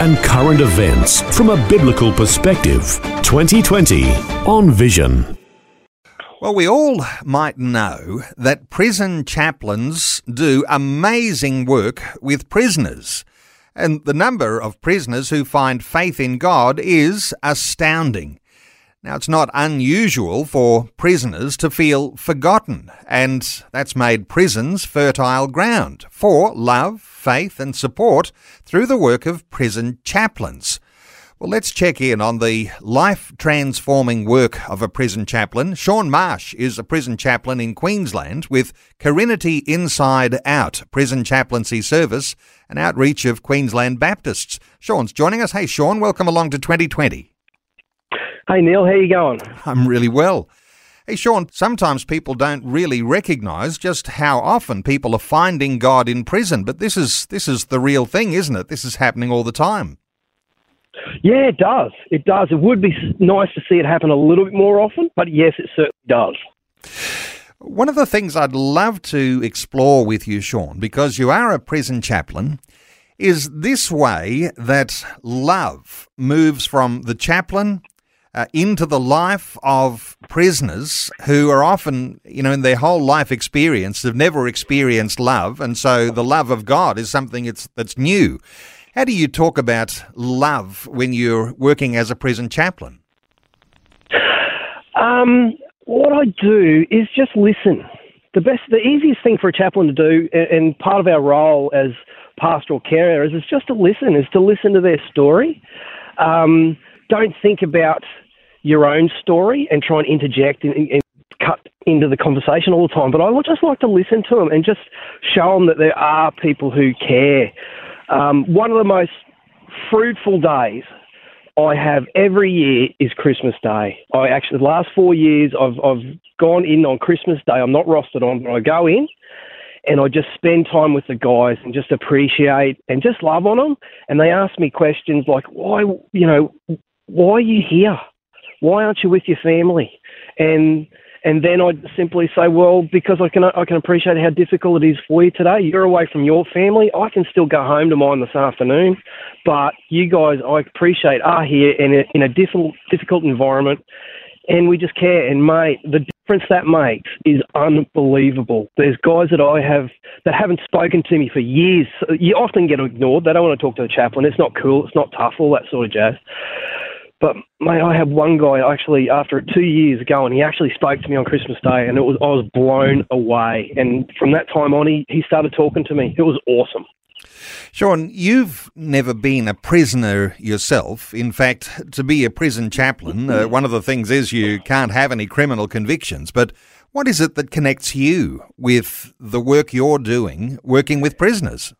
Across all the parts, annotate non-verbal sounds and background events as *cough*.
and current events from a biblical perspective. 2020 on Vision. Well, we all might know that prison chaplains do amazing work with prisoners. And the number of prisoners who find faith in God is astounding. Now, it's not unusual for prisoners to feel forgotten, and that's made prisons fertile ground for love, faith, and support through the work of prison chaplains. Well, let's check in on the life transforming work of a prison chaplain. Sean Marsh is a prison chaplain in Queensland with Carinity Inside Out Prison Chaplaincy Service, an outreach of Queensland Baptists. Sean's joining us. Hey, Sean, welcome along to 2020. Hey Neil, how are you going? I'm really well. Hey Sean, sometimes people don't really recognise just how often people are finding God in prison, but this is this is the real thing, isn't it? This is happening all the time. Yeah, it does. It does. It would be nice to see it happen a little bit more often, but yes, it certainly does. One of the things I'd love to explore with you, Sean, because you are a prison chaplain, is this way that love moves from the chaplain uh, into the life of prisoners who are often, you know, in their whole life experience, have never experienced love, and so the love of God is something that's, that's new. How do you talk about love when you're working as a prison chaplain? Um, what I do is just listen. The best, the easiest thing for a chaplain to do, and part of our role as pastoral carers, is just to listen. Is to listen to their story. Um, don't think about your own story and try and interject and, and cut into the conversation all the time. But I would just like to listen to them and just show them that there are people who care. Um, one of the most fruitful days I have every year is Christmas Day. I actually, the last four years, I've, I've gone in on Christmas Day. I'm not rostered on, but I go in and I just spend time with the guys and just appreciate and just love on them. And they ask me questions like, why, you know, why are you here? Why aren't you with your family? And and then I'd simply say, well, because I can I can appreciate how difficult it is for you today. You're away from your family. I can still go home to mine this afternoon, but you guys, I appreciate, are here in a, in a difficult difficult environment, and we just care. And mate, the difference that makes is unbelievable. There's guys that I have that haven't spoken to me for years. You often get ignored. They don't want to talk to the chaplain. It's not cool. It's not tough. All that sort of jazz. But mate, I had one guy actually after two years going, he actually spoke to me on Christmas Day, and it was I was blown away. And from that time on, he he started talking to me. It was awesome. Sean, you've never been a prisoner yourself. In fact, to be a prison chaplain, uh, one of the things is you can't have any criminal convictions. But what is it that connects you with the work you're doing, working with prisoners?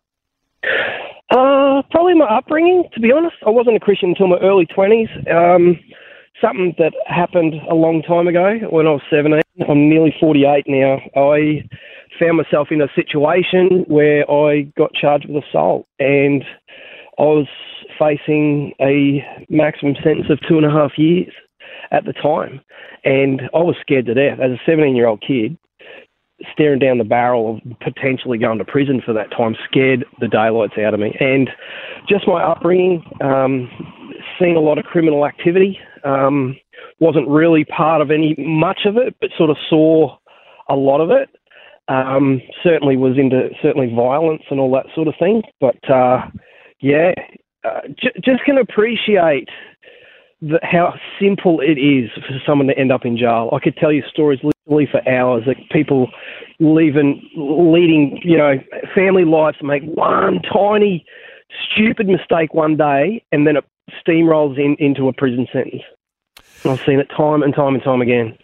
Uh, probably my upbringing, to be honest. I wasn't a Christian until my early 20s. Um, something that happened a long time ago when I was 17. I'm nearly 48 now. I found myself in a situation where I got charged with assault and I was facing a maximum sentence of two and a half years at the time. And I was scared to death as a 17 year old kid staring down the barrel of potentially going to prison for that time scared the daylights out of me. And just my upbringing, um, seeing a lot of criminal activity, um, wasn't really part of any much of it, but sort of saw a lot of it. Um, certainly was into certainly violence and all that sort of thing. But uh, yeah, uh, j- just can appreciate the, how simple it is for someone to end up in jail. I could tell you stories for hours that people leaving, leading, you know, family lives make one tiny, stupid mistake one day, and then it steamrolls in into a prison sentence. I've seen it time and time and time again.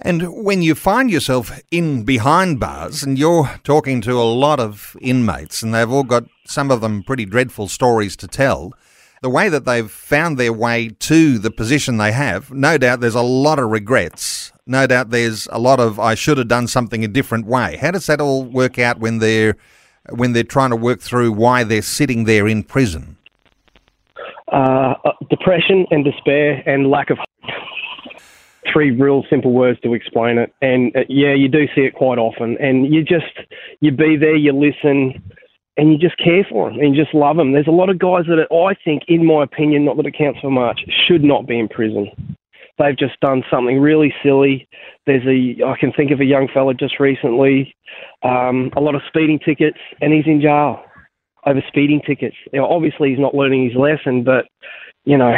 And when you find yourself in behind bars and you're talking to a lot of inmates, and they've all got some of them pretty dreadful stories to tell, the way that they've found their way to the position they have, no doubt there's a lot of regrets. No doubt there's a lot of I should have done something a different way. How does that all work out when they're when they're trying to work through why they're sitting there in prison? Uh, uh depression and despair and lack of hope. Three real simple words to explain it. And uh, yeah, you do see it quite often. And you just you be there, you listen, and you just care for them and you just love them. There's a lot of guys that I think, in my opinion, not that it counts for much, should not be in prison. They've just done something really silly. There's a, I can think of a young fella just recently, um, a lot of speeding tickets, and he's in jail over speeding tickets. Now, obviously, he's not learning his lesson, but you know,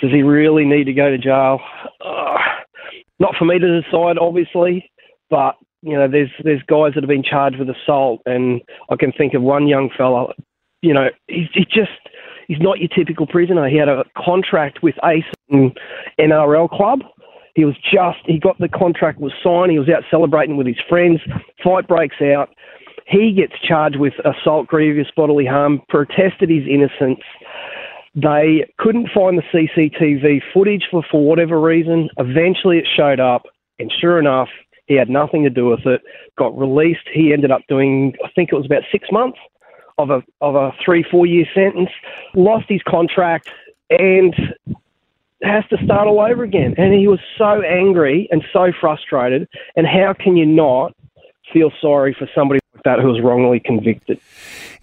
does he really need to go to jail? Uh, not for me to decide, obviously, but you know, there's there's guys that have been charged with assault, and I can think of one young fella. You know, he's just he's not your typical prisoner. He had a contract with Ace NRL club. He was just he got the contract was signed. He was out celebrating with his friends. Fight breaks out. He gets charged with assault, grievous bodily harm. Protested his innocence. They couldn't find the CCTV footage for for whatever reason. Eventually, it showed up, and sure enough, he had nothing to do with it. Got released. He ended up doing, I think it was about six months of a of a three four year sentence. Lost his contract and has to start all over again. And he was so angry and so frustrated. And how can you not feel sorry for somebody like that who was wrongly convicted?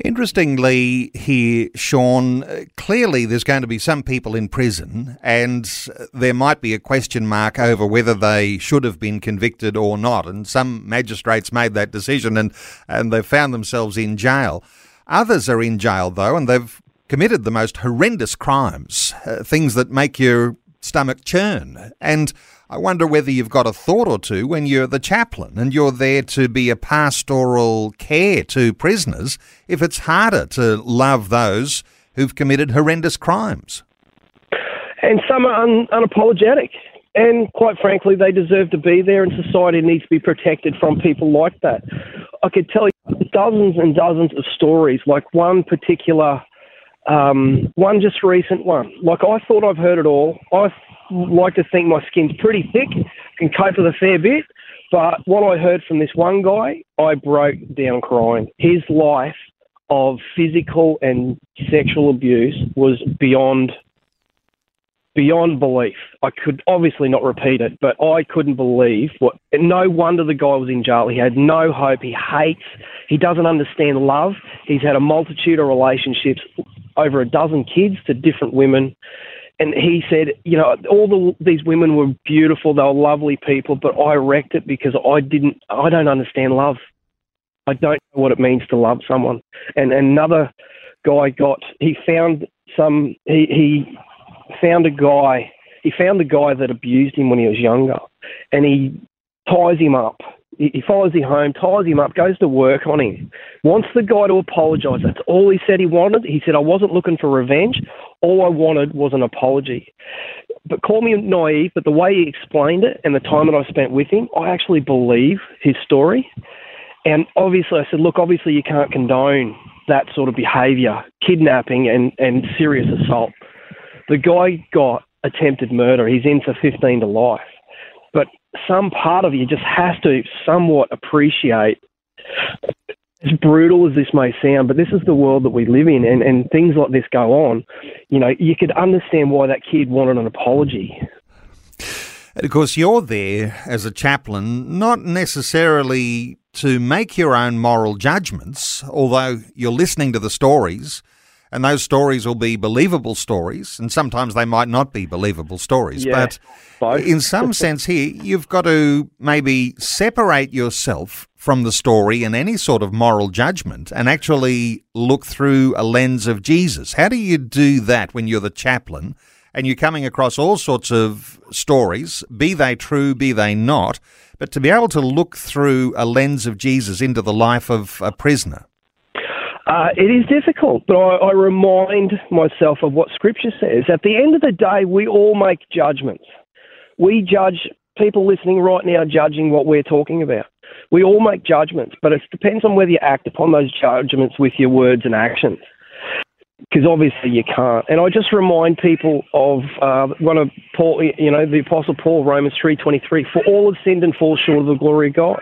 Interestingly, here, Sean, uh, clearly there's going to be some people in prison, and uh, there might be a question mark over whether they should have been convicted or not. And some magistrates made that decision and, and they've found themselves in jail. Others are in jail, though, and they've committed the most horrendous crimes, uh, things that make your stomach churn. And I wonder whether you've got a thought or two when you're the chaplain and you're there to be a pastoral care to prisoners if it's harder to love those who've committed horrendous crimes. And some are un- unapologetic. And quite frankly, they deserve to be there, and society needs to be protected from people like that. I could tell you dozens and dozens of stories, like one particular, um, one just recent one. Like I thought I've heard it all. I like to think my skin's pretty thick, can cope with a fair bit. But what I heard from this one guy, I broke down crying. His life of physical and sexual abuse was beyond beyond belief. I could obviously not repeat it, but I couldn't believe what. No wonder the guy was in jail. He had no hope. He hates. He doesn't understand love. He's had a multitude of relationships, over a dozen kids to different women and he said, you know, all the, these women were beautiful, they were lovely people, but I wrecked it because I didn't, I don't understand love. I don't know what it means to love someone. And, and another guy got, he found some, he, he found a guy, he found a guy that abused him when he was younger, and he ties him up he follows him home, ties him up, goes to work on him, wants the guy to apologise. That's all he said he wanted. He said, I wasn't looking for revenge. All I wanted was an apology. But call me naive, but the way he explained it and the time that I spent with him, I actually believe his story. And obviously, I said, look, obviously, you can't condone that sort of behaviour, kidnapping and, and serious assault. The guy got attempted murder. He's in for 15 to life. But some part of you just has to somewhat appreciate as brutal as this may sound, but this is the world that we live in, and, and things like this go on. You know, you could understand why that kid wanted an apology. And of course, you're there as a chaplain, not necessarily to make your own moral judgments, although you're listening to the stories and those stories will be believable stories, and sometimes they might not be believable stories. Yeah, but both. in some *laughs* sense, here you've got to maybe separate yourself from the story and any sort of moral judgment, and actually look through a lens of Jesus. How do you do that when you're the chaplain? And you're coming across all sorts of stories, be they true, be they not, but to be able to look through a lens of Jesus into the life of a prisoner. Uh, it is difficult, but I, I remind myself of what Scripture says. At the end of the day, we all make judgments. We judge people listening right now, judging what we're talking about. We all make judgments, but it depends on whether you act upon those judgments with your words and actions. because obviously you can't. And I just remind people of uh, one of Paul, you know, the Apostle Paul, Romans three twenty three. For all have sinned and fall short of the glory of God.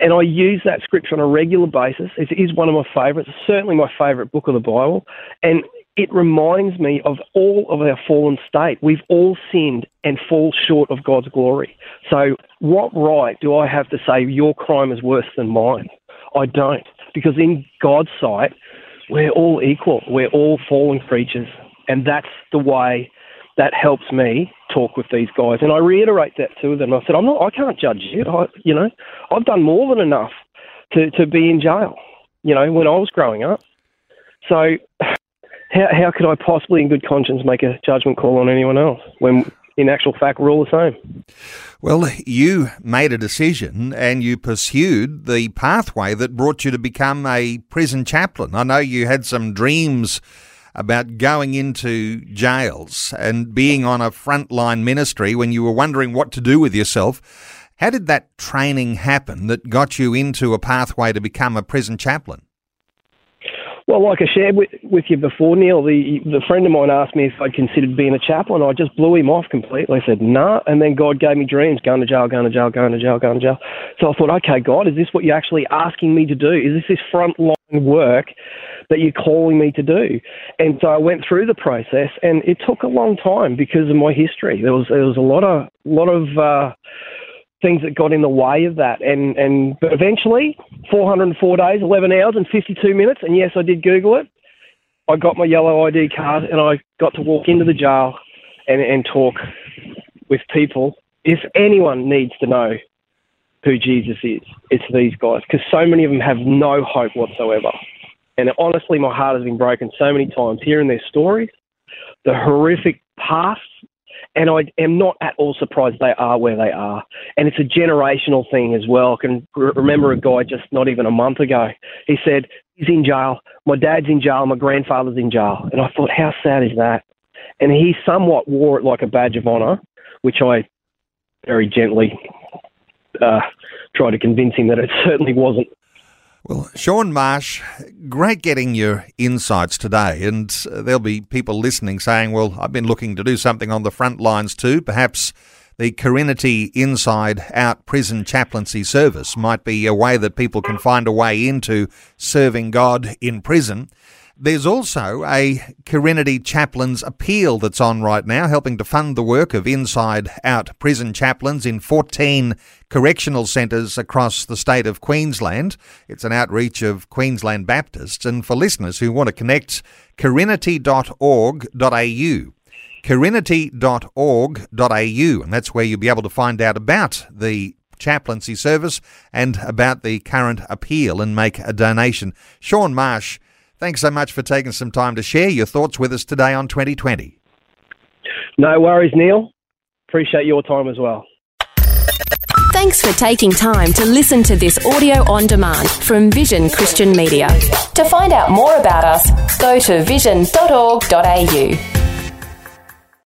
And I use that scripture on a regular basis. It is one of my favourites, certainly my favourite book of the Bible. And it reminds me of all of our fallen state. We've all sinned and fall short of God's glory. So, what right do I have to say your crime is worse than mine? I don't. Because in God's sight, we're all equal. We're all fallen creatures. And that's the way that helps me talk with these guys. And I reiterate that to them. I said, I'm not, I can't judge you. I, you know, I've done more than enough to, to be in jail, you know, when I was growing up. So how, how could I possibly, in good conscience, make a judgment call on anyone else when, in actual fact, we're all the same? Well, you made a decision and you pursued the pathway that brought you to become a prison chaplain. I know you had some dreams about going into jails and being on a frontline ministry when you were wondering what to do with yourself. How did that training happen that got you into a pathway to become a prison chaplain? Well, like I shared with, with you before, Neil, the the friend of mine asked me if I'd considered being a chaplain. I just blew him off completely. I said, nah. And then God gave me dreams going to jail, going to jail, going to jail, going to jail. So I thought, okay, God, is this what you're actually asking me to do? Is this this frontline work that you're calling me to do? And so I went through the process, and it took a long time because of my history. There was there was a lot of lot of uh, things that got in the way of that. And, and but eventually, 404 days, 11 hours, and 52 minutes. And yes, I did Google it. I got my yellow ID card and I got to walk into the jail and, and talk with people. If anyone needs to know who Jesus is, it's these guys because so many of them have no hope whatsoever. And honestly, my heart has been broken so many times hearing their stories, the horrific past and I am not at all surprised they are where they are. And it's a generational thing as well. I can remember a guy just not even a month ago. He said, He's in jail. My dad's in jail. My grandfather's in jail. And I thought, how sad is that? And he somewhat wore it like a badge of honour, which I very gently uh, tried to convince him that it *laughs* certainly wasn't. Well, Sean Marsh, great getting your insights today. And uh, there'll be people listening saying, well, I've been looking to do something on the front lines too. Perhaps the Carinity Inside Out Prison Chaplaincy Service might be a way that people can find a way into serving God in prison. There's also a Carinity Chaplains Appeal that's on right now, helping to fund the work of inside out prison chaplains in 14 correctional centres across the state of Queensland. It's an outreach of Queensland Baptists. And for listeners who want to connect, carinity.org.au carinity.org.au, and that's where you'll be able to find out about the chaplaincy service and about the current appeal and make a donation. Sean Marsh Thanks so much for taking some time to share your thoughts with us today on 2020. No worries, Neil. Appreciate your time as well. Thanks for taking time to listen to this audio on demand from Vision Christian Media. To find out more about us, go to vision.org.au.